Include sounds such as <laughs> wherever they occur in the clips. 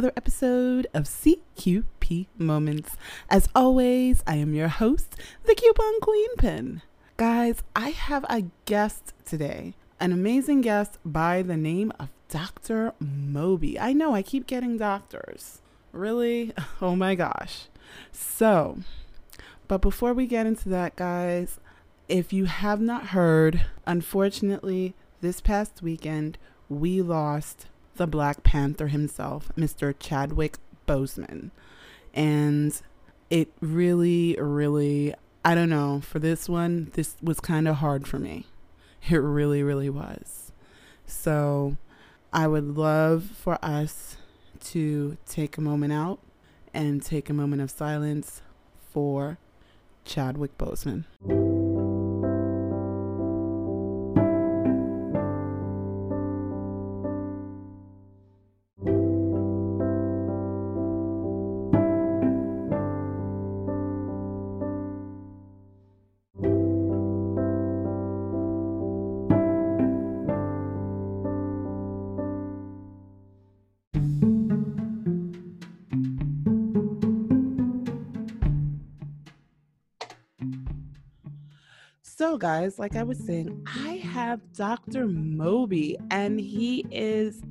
another episode of CQP Moments. As always, I am your host, the Coupon Queen Pin. Guys, I have a guest today, an amazing guest by the name of Dr. Moby. I know I keep getting doctors. Really? <laughs> Oh my gosh. So, but before we get into that, guys, if you have not heard, unfortunately, this past weekend, we lost the Black Panther himself, Mr. Chadwick Boseman. And it really, really, I don't know, for this one, this was kind of hard for me. It really, really was. So I would love for us to take a moment out and take a moment of silence for Chadwick Boseman. Guys, like I was saying, I have Dr. Moby, and he is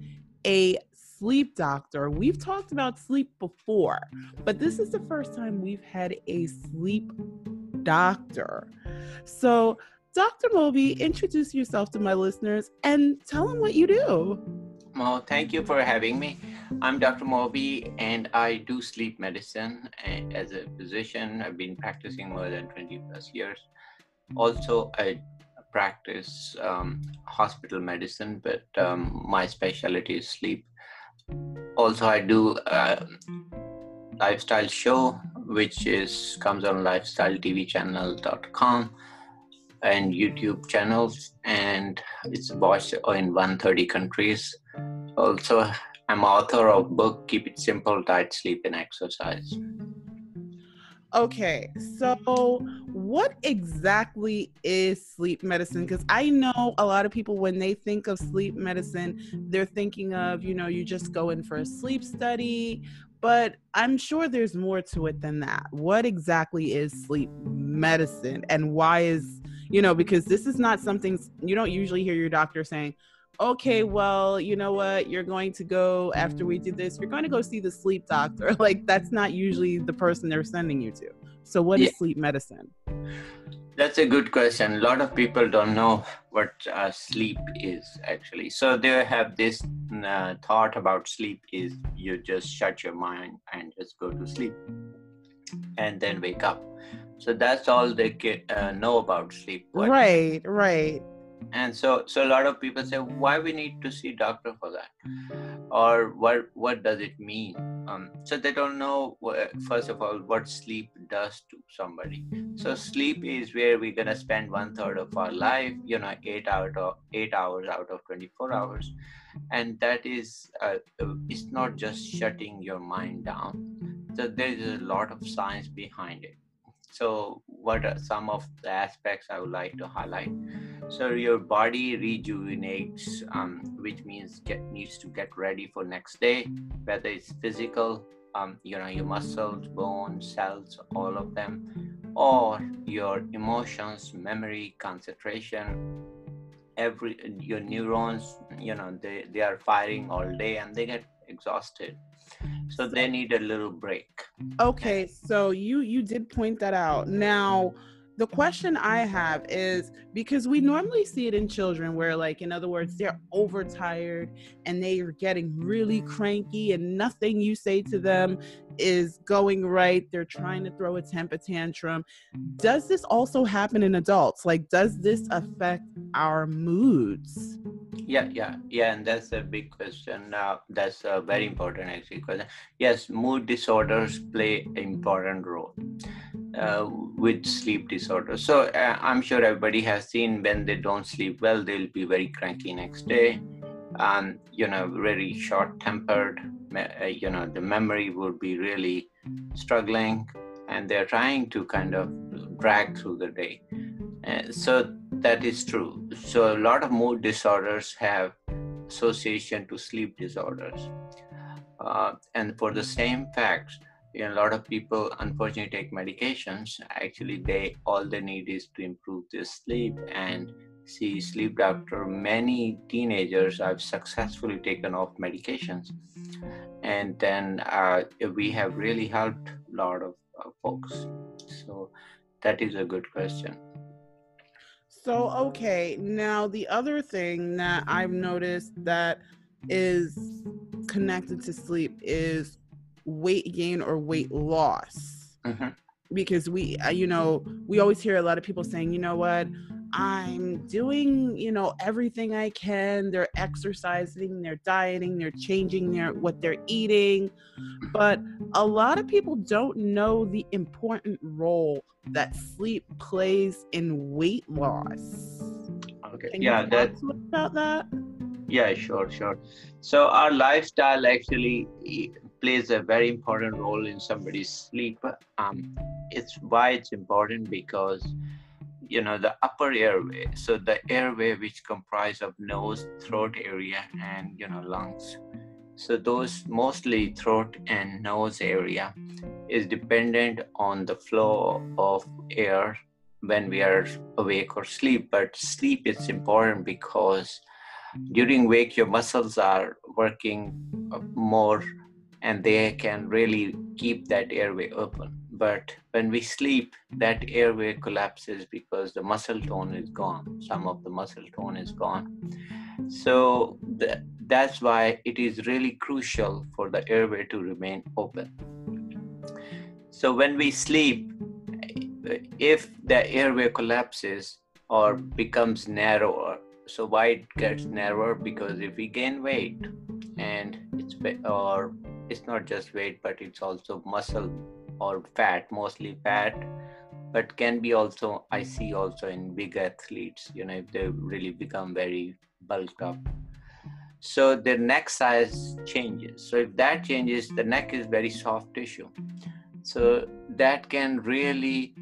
a sleep doctor. We've talked about sleep before, but this is the first time we've had a sleep doctor. So, Dr. Moby, introduce yourself to my listeners and tell them what you do. Well, thank you for having me. I'm Dr. Moby and I do sleep medicine eh, as a physician. I've been practicing more than 20 plus years also i practice um, hospital medicine but um, my specialty is sleep. Also i do a lifestyle show which is comes on lifestyletvchannel.com and youtube channels and it's watched in 130 countries. Also i'm author of book keep it simple diet sleep and exercise Okay, so what exactly is sleep medicine? Because I know a lot of people, when they think of sleep medicine, they're thinking of, you know, you just go in for a sleep study, but I'm sure there's more to it than that. What exactly is sleep medicine and why is, you know, because this is not something you don't usually hear your doctor saying, okay, well, you know what? You're going to go after we do this, you're going to go see the sleep doctor. <laughs> Like, that's not usually the person they're sending you to. So, what yeah. is sleep medicine? That's a good question. A lot of people don't know what uh, sleep is actually. So, they have this uh, thought about sleep is you just shut your mind and just go to sleep and then wake up. So, that's all they get, uh, know about sleep. What right, right and so so a lot of people say why we need to see doctor for that? Or what what does it mean? Um, so they don't know first of all what sleep does to somebody. So sleep is where we're gonna spend one third of our life you know eight out of eight hours out of 24 hours. And that is uh, it's not just shutting your mind down. So there's a lot of science behind it. So, what are some of the aspects I would like to highlight? So, your body rejuvenates, um, which means get needs to get ready for next day, whether it's physical, um, you know, your muscles, bones, cells, all of them, or your emotions, memory, concentration. Every your neurons, you know, they, they are firing all day and they get exhausted. So they need a little break. Okay so you you did point that out. Now the question I have is because we mm-hmm. normally see it in children where, like, in other words, they're overtired and they are getting really cranky, and nothing you say to them is going right. They're trying to throw a temper tantrum. Does this also happen in adults? Like, does this affect our moods? Yeah, yeah, yeah, and that's a big question. Uh, that's a very important actually question. Yes, mood disorders play an important role uh, with sleep disorders. So uh, I'm sure everybody has seen when they don't sleep well, they'll be very cranky next day, and you know, very short-tempered. Uh, you know, the memory would be really struggling, and they're trying to kind of drag through the day. Uh, so that is true. So a lot of mood disorders have association to sleep disorders. Uh, and for the same facts, you know, a lot of people unfortunately take medications. Actually, they all they need is to improve their sleep and see sleep doctor. Many teenagers i've successfully taken off medications, and then uh, we have really helped a lot of uh, folks. So that is a good question. So okay, now the other thing that I've noticed that is connected to sleep is weight gain or weight loss. Mhm. Because we, uh, you know, we always hear a lot of people saying, you know what, I'm doing, you know, everything I can. They're exercising, they're dieting, they're changing their what they're eating. But a lot of people don't know the important role that sleep plays in weight loss. Okay. Can yeah, you that talk about that? Yeah, sure, sure. So our lifestyle actually plays a very important role in somebody's sleep. Um, it's why it's important because you know the upper airway, so the airway which comprise of nose, throat area, and you know lungs. So those mostly throat and nose area is dependent on the flow of air when we are awake or sleep. But sleep is important because during wake your muscles are working uh, more and they can really keep that airway open. But when we sleep that airway collapses because the muscle tone is gone. Some of the muscle tone is gone. So th- that's why it is really crucial for the airway to remain open. So when we sleep if the airway collapses or becomes narrower so why it gets narrower? Because if we gain weight and it's or it's not just weight but it's also muscle or fat mostly fat but can be also i see also in big athletes you know if they really become very bulked up. So their neck size changes. So if that changes the neck is very soft tissue. So that can really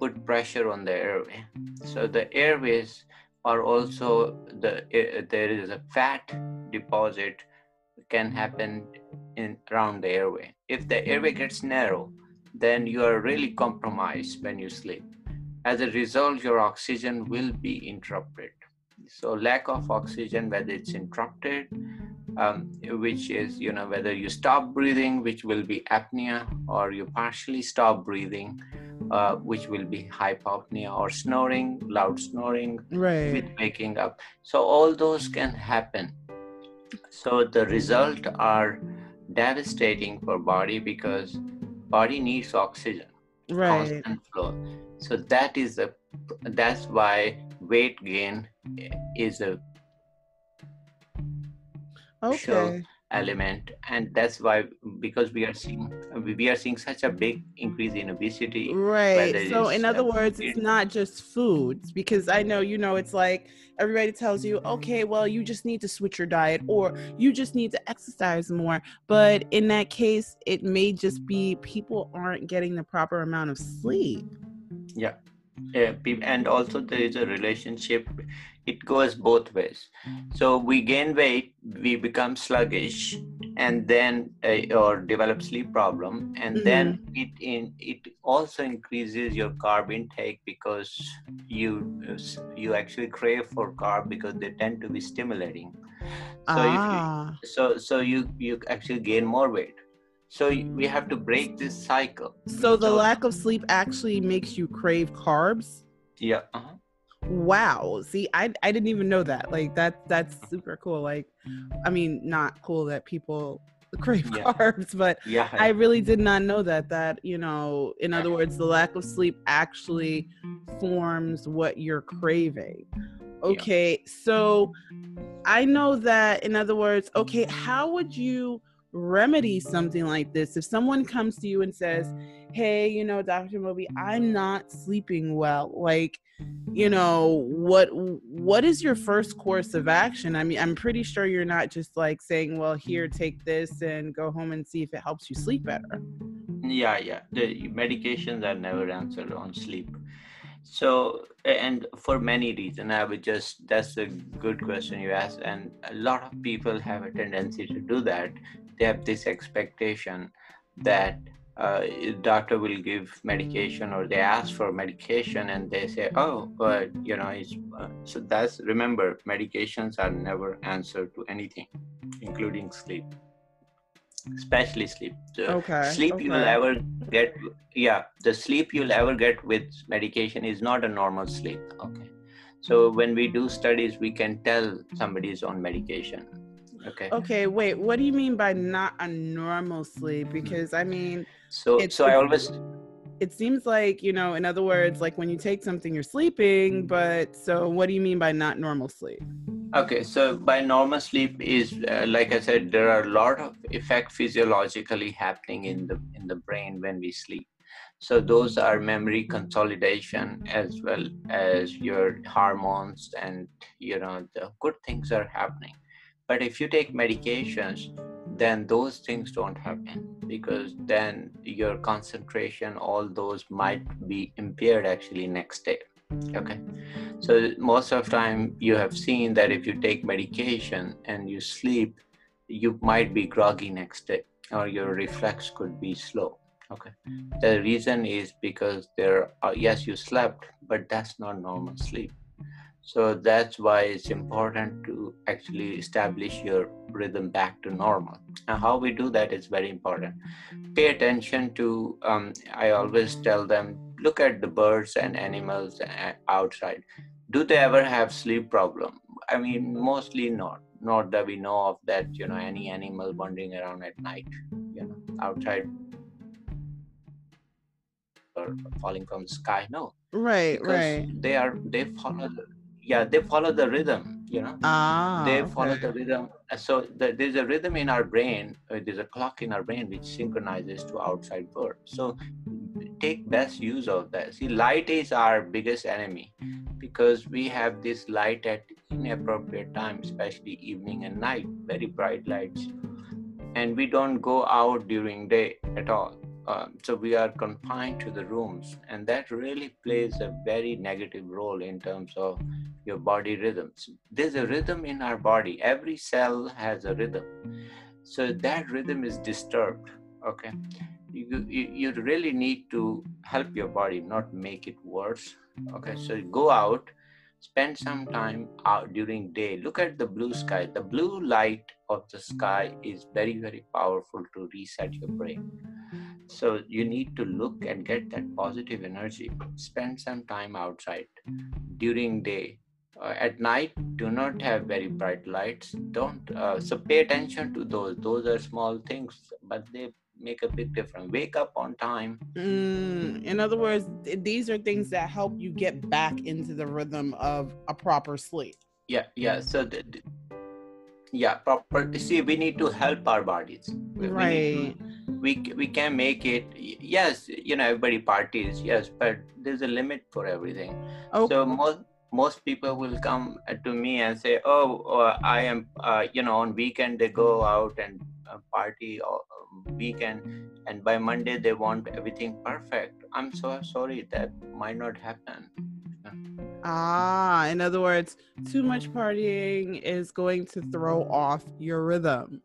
put pressure on the airway. So the airways are also the uh, there is a fat deposit can happen in around the airway. If the airway gets narrow then you are really compromised when you sleep. As a result your oxygen will be interrupted. So lack of oxygen whether it's interrupted um, which is you know whether you stop breathing which will be apnea or you partially stop breathing uh, which will be hypopnea or snoring loud snoring Right. with waking up. So all those can happen so the result are devastating for body because body needs oxygen Right. constant flow so that is a that's why weight gain is a Okay. Element and that's why because we are seeing we are seeing such a big increase in obesity Right. So, in other uh, words, it's not just foods because I know, you know, it's like everybody tells you, okay, well, you just need to switch your diet or you just need to exercise more. But in that case, it may just be people aren't getting the proper amount of sleep. yeah and also there is a relationship it goes both ways. So we gain weight we become sluggish and then uh, or develop sleep problem and then it in it also increases your carb intake because you you actually crave for carb because they tend to be stimulating. So if you, ah, so so you you actually gain more weight. So we have to break this cycle. So the so- lack of sleep actually makes you crave carbs. yeah uh-huh. Wow. See, I I didn't even know that. Like that that's mm-hmm. super cool. Like I mean, not cool that people <laughs> crave Yeah. carbs, but yeah I really did not know that that, you know, in other words, the lack of sleep actually forms what you're craving. Okay. So I know that in other words, okay, how would you remedy mm-hmm. something like this if someone comes to you and says, "Hey, you know, Dr. Moby, I'm not sleeping well." Like, you know, what what is your first course of action? I mean, I'm pretty sure you're not just like saying, "Well, here, take this and go home and see if it helps you sleep better." yeah yeah the medications are never answered on sleep So, and for many reasons, I would just, that's a good question you asked. And a lot of people have a tendency to do that. They have this expectation that uh, doctor will give medication or they ask for medication and they say, oh, but you know, it's, uh, so that's, remember, medications are never answer to anything, including sleep especially sleep. The okay sleep okay. you'll ever get yeah the sleep you'll ever get with medication is not a normal sleep okay? So when we do studies we can tell somebody is on medication okay okay wait what do you mean by not a normal sleep because i mean so so i always it seems like you know in other words like when you take something you're sleeping but so what do you mean by not normal sleep Okay, so by normal sleep is uh, like I said, there are a lot of effect physiologically happening in the in the brain when we sleep. So those are memory consolidation as well as your hormones and you know the good things are happening. But if you take medications, then those things don't happen because then your concentration, all those might be impaired actually next day okay? So most of time you have seen that if you take medication and you sleep you might be groggy next day or your reflex could be slow okay? The reason is because there are yes you slept but that's not normal sleep so that's why it's important to actually establish your rhythm back to normal. And how we do that is very important. Pay attention to um, i always tell them look at the birds and animals outside. Do they ever have sleep problem? I mean mostly not. Not that we know of that you know any animal wandering around at night you know outside. Or falling from the sky no. Right because right. they are they follow the, yeah they follow the rhythm you know? Ah, they okay. follow the rhythm. So the, there's a rhythm in our brain uh, there's a clock in our brain which synchronizes to outside world. So take best use of that. See light is our biggest enemy because we have this light at inappropriate time especially evening and night very bright lights. And we don't go out during day at all um, so we are confined to the rooms and that really plays a very negative role in terms of your body rhythms. There's a rhythm in our body. Every cell has a rhythm. So that rhythm is disturbed okay? You, you, you really need to help your body not make it worse okay? So go out spend some time out during day. Look at the blue sky. The blue light of the sky is very very powerful to reset your brain so you need to look and get that positive energy. Spend some time outside during day. Uh, at night do not have very bright lights. Don't uh, so pay attention to those. Those are small things but they make a big difference. Wake up on time. Mm, in other words these are things that help you get back into the rhythm of a proper sleep. Yeah yeah so the, yeah proper see we need to help our bodies. Right. we we can make it yes you know everybody parties yes but there's a limit for everything. Okay. so most most people will come to me and say oh uh, i am uh, you know on weekend they go out and uh, party or um, weekend and by monday they want everything perfect. I'm so sorry that might not happen Ah, in other words, too much partying is going to throw off your rhythm.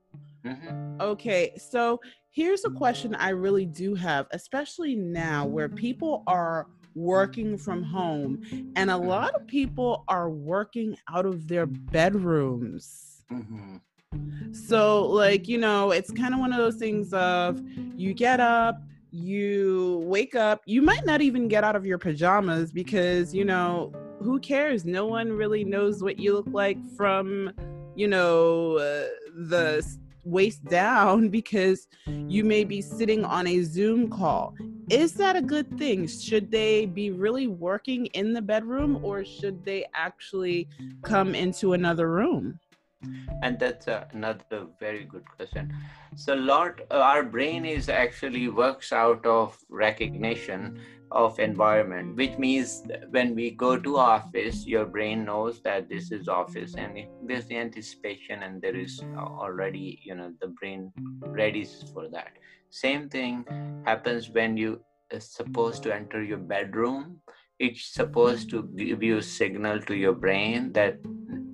Mm-hmm. Okay, so here's a question I really do have, especially now where people are working from home and a lot of people are working out of their bedrooms. Mm-hmm. So, like, you know, it's kind of one of those things of you get up, you wake up, you might not even get out of your pajamas because, you know, who cares? No one really knows what you look like from, you know, uh, the waist down <laughs> because you may be sitting on a Zoom call. Is that a good thing? Should they be really working in the bedroom or should they actually come into another room? And that's uh, another very good question. So, lot uh, our brain is actually works out of recognition of environment which means when we go to office your brain knows that this is office and there's the anticipation and there is already you know the brain ready for that same thing happens when you are supposed to enter your bedroom it's supposed to give you a signal to your brain that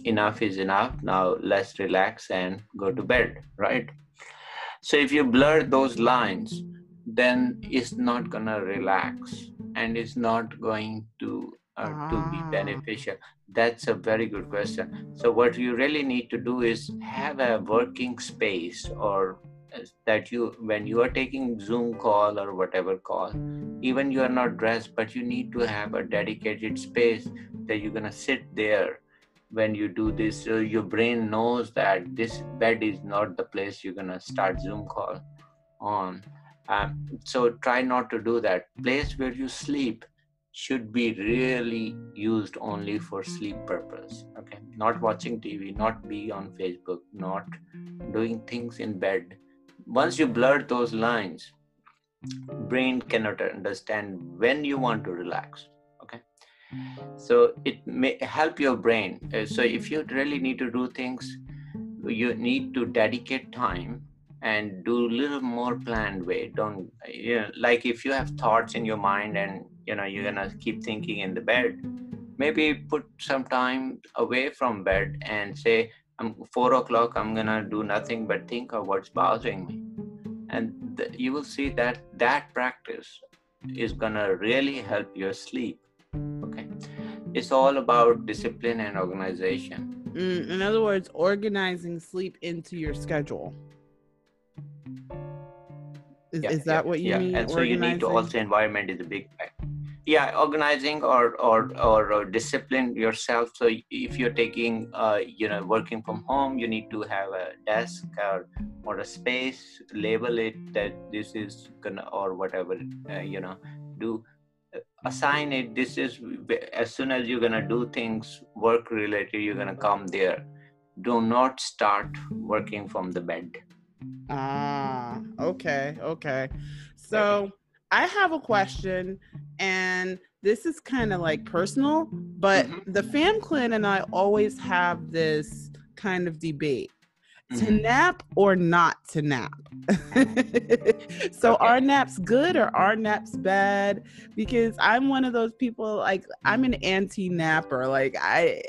enough is enough now let's relax and go to bed right? So if you blur those lines then it's not gonna relax and it's not going to uh, to be Ah. beneficial. That's a very good question. So what you really need to do is have a working space or uh, that you when you are taking zoom call or whatever call even you are not dressed but you need to have a dedicated space that you're going to sit there when you do this your brain knows that this bed is not the place you're to start zoom call on. Um, so try not to do that. Place where you sleep should be really used only for sleep purpose okay? Not watching tv not be on facebook not doing things in bed. Once you blur those lines brain cannot understand when you want to relax so it may help your brain. Uh, so if you really need to do things you need to dedicate time and do a little more planned way. Don't you know like if you have thoughts in your mind and you know you're gonna keep thinking in the bed maybe put some time away from bed and say i'm four o'clock i'm gonna do nothing but think of what's bothering me. And th- you will see that that practice is gonna really help your sleep it's all about discipline and organization Mm, in other words, organizing sleep into your schedule. Is, Yeah, is that yeah, what you yeah. mean? and so you need to also environment is a big factor yeah organizing or or or, or discipline yourself so if you're taking uh, you know working from home you need to have a desk or or a space label it that this is gonna or whatever uh, you know do uh, assign it this is as soon as you're gonna do things work related you're gonna come there do not start working from the bed Ah, okay, okay. So I have a question, and this is kind of like personal, but Mhm. the fam clan and I always have this kind of debate to Mhm. nap or not to nap. <laughs> so Okay. are naps good or are naps bad? Because I'm one of those people like I'm an anti-napper. Like I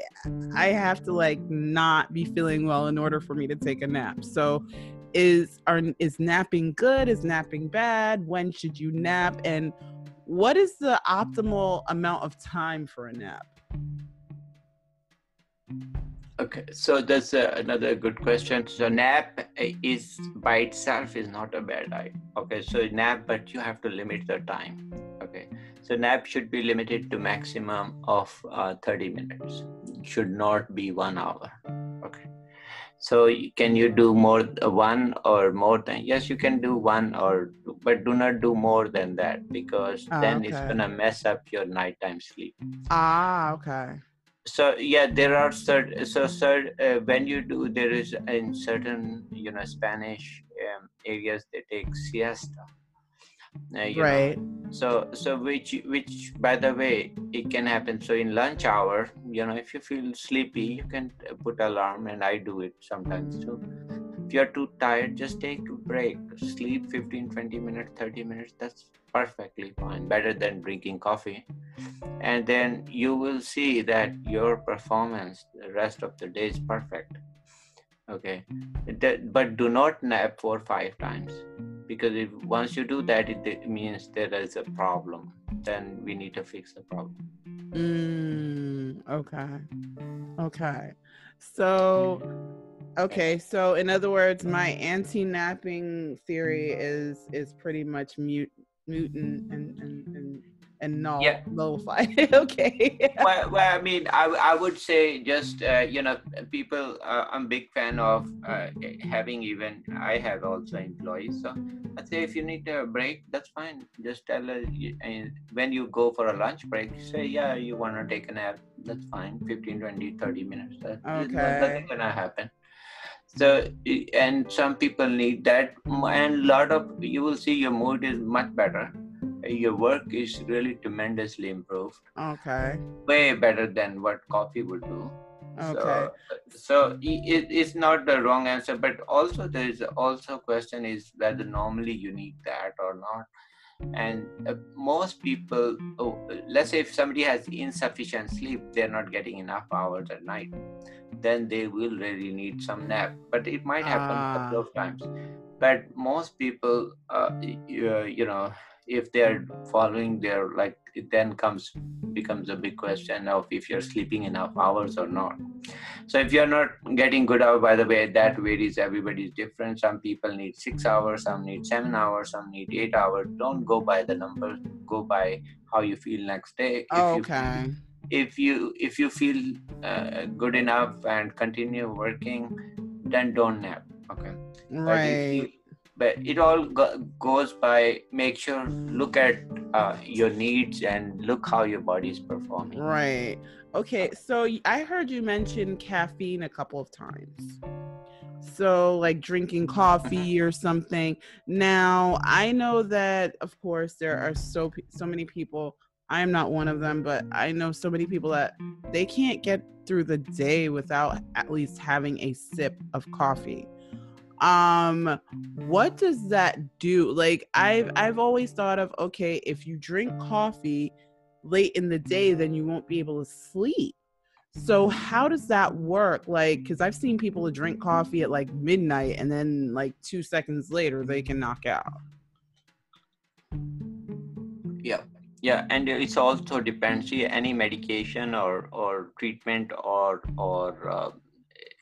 I have to like not be feeling well in order for me to take a nap. So is are is napping good? Is napping bad? When should you nap? And what is the optimal amount of time for a nap? Okay, so that's uh, another good question. So nap uh, is by itself is not a bad idea. Okay, so nap, but you have to limit the time. Okay, so nap should be limited to maximum of uh, 30 minutes. Should not be one hour. Okay, so can you do more uh, one or more than? Yes, you can do one or, two, but do not do more than that because then it's gonna mess up your nighttime sleep Ah, okay. So yeah there are certain so cert, uh, when you do there is in certain you know spanish um, areas they take siesta uh, you know. Right. so so which which by the way it can happen so in lunch hour you know if you feel sleepy you can put alarm and i do it sometimes too if you're too tired just take a break. Sleep 15 20 minutes 30 minutes that's perfectly fine better than drinking coffee. And then you will see that your performance the rest of the day is perfect okay? But do not nap four or five times because if once you do that it, means there is a problem. Then we need to fix the problem. Mm, okay. Okay. So, okay. So, in other words, my anti-napping theory is is pretty much mute, mutant and and and and null, Yeah. nullified. <laughs> okay. well, well, I mean, I, I would say just uh, you know, people. Uh, I'm big fan of uh, having even. I have also employees, so I say if you need a break, that's fine. Just tell and when you go for a lunch break, say yeah, you want to take a nap. That's fine. 15, 20, 30 minutes. That, Okay. Nothing gonna happen. So and some people need that, and a lot of you will see your mood is much better. Your work is really tremendously improved Okay. way better than what coffee would do. Okay. So, so it, it's not the wrong answer, but also there is also question is whether normally you need that or not. And uh, most people oh, let's say if somebody has insufficient sleep they're not getting enough hours at night then they will really need some nap. But it might happen a couple of times. But most people uh, you, uh, you know if they're following their like it then comes becomes a big question of if you're sleeping enough hours or not. So if you're not getting good hour by the way that varies everybody's different. Some people need six hours some need seven hours some need eight hours. Don't go by the number go by how you feel next day. Oh, okay. you, if you if you feel uh, good enough and continue working then don't nap okay? Right but it all go- goes by make sure look at uh, your needs and look how your body is performing. Right. Okay so i heard you mention caffeine a couple of times. So like drinking coffee or something. Now i know that of course there are so so many people i'm not one of them but i know so many people that they can't get through the day without at least having a sip of coffee um what does that do? Like i've i've always thought of okay if you drink coffee late in the day then you won't be able to sleep. So how does that work? Like because i've seen people drink coffee at like midnight and then like two seconds later they can knock out. Yeah. Yeah and it's also depends. Any medication or or treatment or or uh,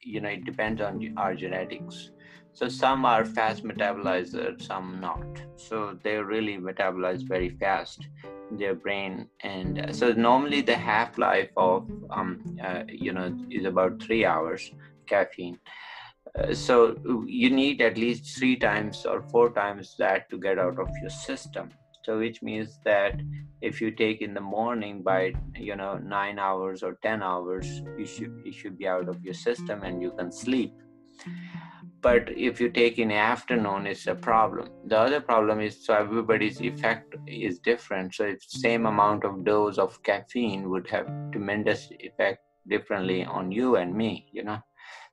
you know it depends on our genetics so some are fast metabolizers, some not. So they really metabolize very fast in their brain, and uh, so normally the half life of um, uh, you know is about three hours. Caffeine. Uh, so you need at least three times or four times that to get out of your system so which means that if you take in the morning by you know nine hours or ten hours you should you should be out of your system and you can sleep but if you take in afternoon it's a problem. The other problem is so everybody's effect is different. So if same amount of dose of caffeine would have tremendous effect differently on you and me you know?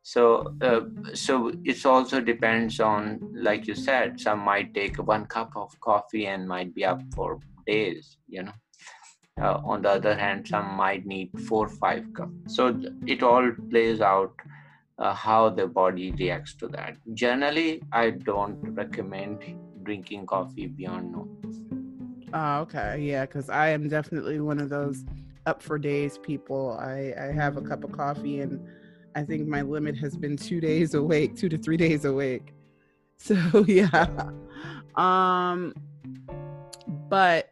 So uh, so it also depends on like you said some might take one cup of coffee and might be up for days you know? Uh, on the other hand some might need four five cups. So it all plays out uh, how the body reacts to that. Generally, I don't recommend drinking coffee beyond noon. Oh, okay. Yeah, because I am definitely one of those up for days people. I, I have a cup of coffee and I think my limit has been two days awake, two to three days awake. <laughs> So yeah. Um but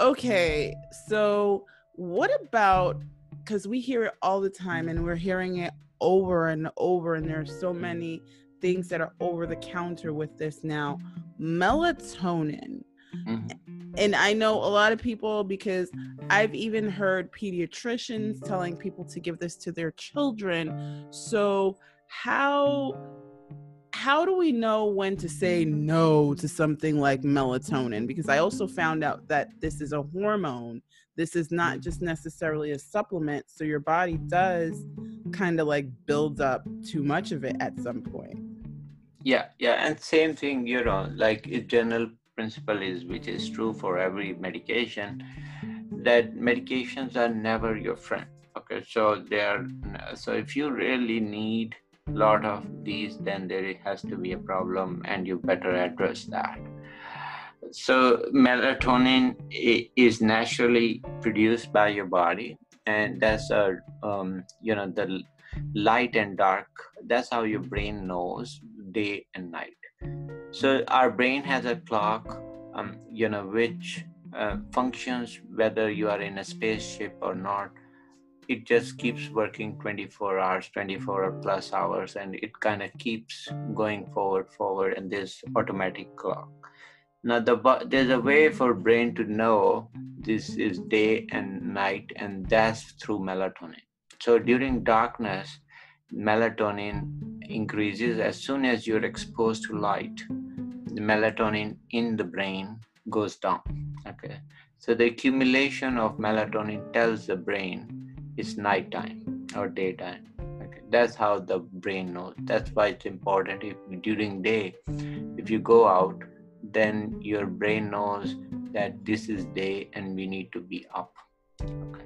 okay, so what about because we hear it all the time and we're hearing it over and over and there are so many things that are over the counter with this now. Melatonin. Mm-hmm. and i know a lot of people because i've even heard pediatricians telling people to give this to their children. So how how do we know when to say no to something like melatonin? Because i also found out that this is a hormone this is not just necessarily a supplement so your body does kind of like build up too much of it at some point. Yeah yeah and same thing you know like a general principle is which is true for every medication that medications are never your friend okay? So they're so if you really need a lot of these then there has to be a problem and you better address that so melatonin is naturally produced by your body and that's a um, you know the light and dark that's how your brain knows day and night. So our brain has a clock um, you know which uh, functions whether you are in a spaceship or not. It just keeps working 24 hours 24 or plus hours and it kind of keeps going forward forward in this automatic clock now the there's a way for brain to know this is day and night and that's through melatonin. So during darkness melatonin increases. As soon as you're exposed to light the melatonin in the brain goes down okay? So the accumulation of melatonin tells the brain it's nighttime or daytime okay? That's how the brain knows. That's why it's important if during day if you go out then your brain knows that this is day and we need to be up. Okay.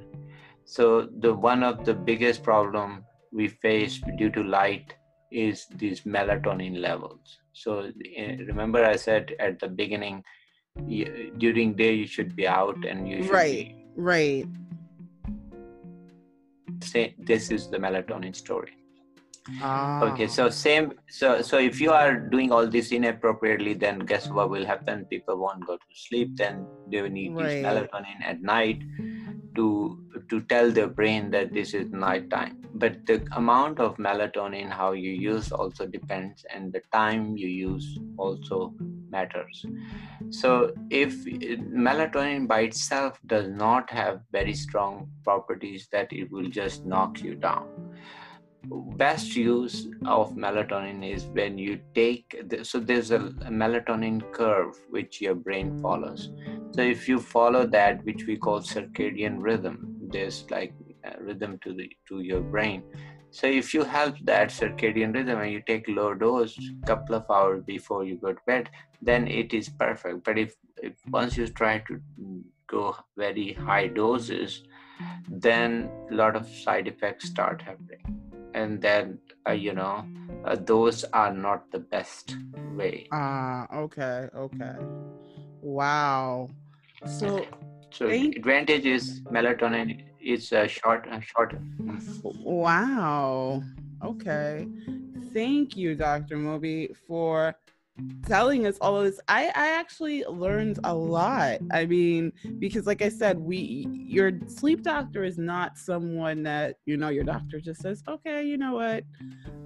So the one of the biggest problem we face due to light is these melatonin levels. So eh, remember I said at the beginning, during day you should be out and you should right, be, right. Say this is the melatonin story. Ah. Okay, so same. So so if you are doing all this inappropriately, then guess what will happen? People won't go to sleep. Then they will need Right. melatonin at night to to tell their brain that this is night time. But the amount of melatonin how you use also depends, and the time you use also matters. So if melatonin by itself does not have very strong properties that it will just knock you down best use of melatonin is when you take the, so there's a, a melatonin curve which your brain follows. So if you follow that which we call circadian rhythm there's like a rhythm to the to your brain. So if you help that circadian rhythm and you take low dose couple of hours before you go to bed then it is perfect. But if, if once you try to go very high doses then a lot of side effects start happening and then uh, you know uh, those are not the best way Ah, okay, okay. Wow. So, so Thank- advantage is melatonin is uh, short uh, shorter wow. Okay. Thank you, Dr. Moby, for telling us all of this. I, I actually learned a lot. I mean, because like I said, we your sleep doctor is not someone that, you know, your doctor just says, okay, you know what?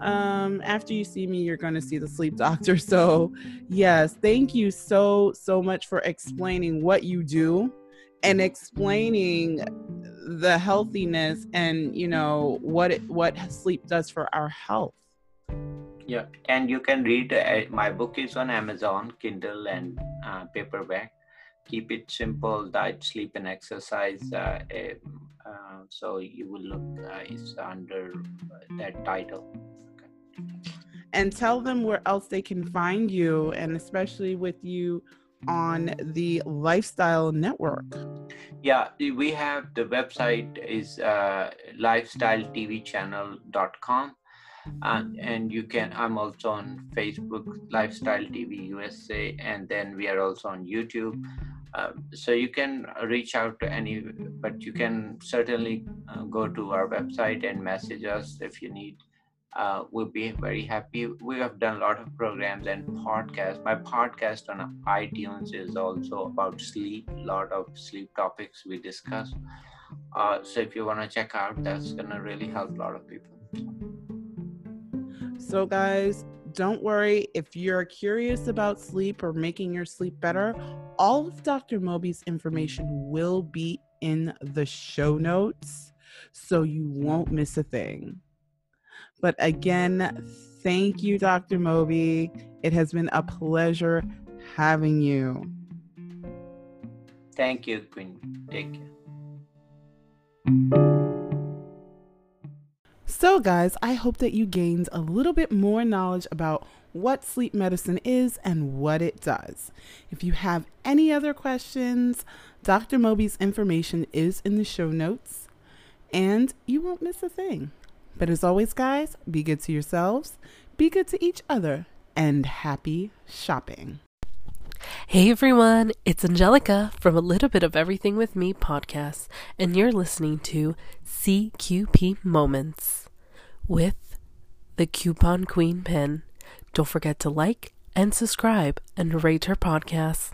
Um, after you see me, you're gonna see the sleep doctor. <laughs> So yes, thank you so, so much for explaining what you do and explaining the healthiness and you know what it, what sleep does for our health. Yeah and you can read uh, my book is on amazon kindle and uh, paperback keep it simple diet sleep and exercise uh, um, uh, so you will look uh, it's under uh, that title And tell them where else they can find you, and especially with you on the Lifestyle Network. Yeah, we have the website is uh, lifestyletvchannel.com. And, and you can, I'm also on Facebook, Lifestyle TV USA, and then we are also on YouTube. Um, so you can reach out to any, but you can certainly uh, go to our website and message us if you need. Uh, we'll be very happy. We have done a lot of programs and podcasts. My podcast on iTunes is also about sleep, a lot of sleep topics we discuss. Uh, so if you want to check out, that's going to really help a lot of people. So, guys, don't worry if you're curious about sleep or making your sleep better. All of Dr. Moby's information will be in the show notes so you won't miss a thing. But again, thank you, Dr. Moby. It has been a pleasure having you. Thank you, Queen. Take care. So, guys, I hope that you gained a little bit more knowledge about what sleep medicine is and what it does. If you have any other questions, Dr. Moby's information is in the show notes, and you won't miss a thing. But as always, guys, be good to yourselves, be good to each other, and happy shopping. Hey everyone, it's Angelica from A Little Bit of Everything with Me podcast, and you're listening to CQP Moments with the Coupon Queen pin. Don't forget to like and subscribe and rate her podcast.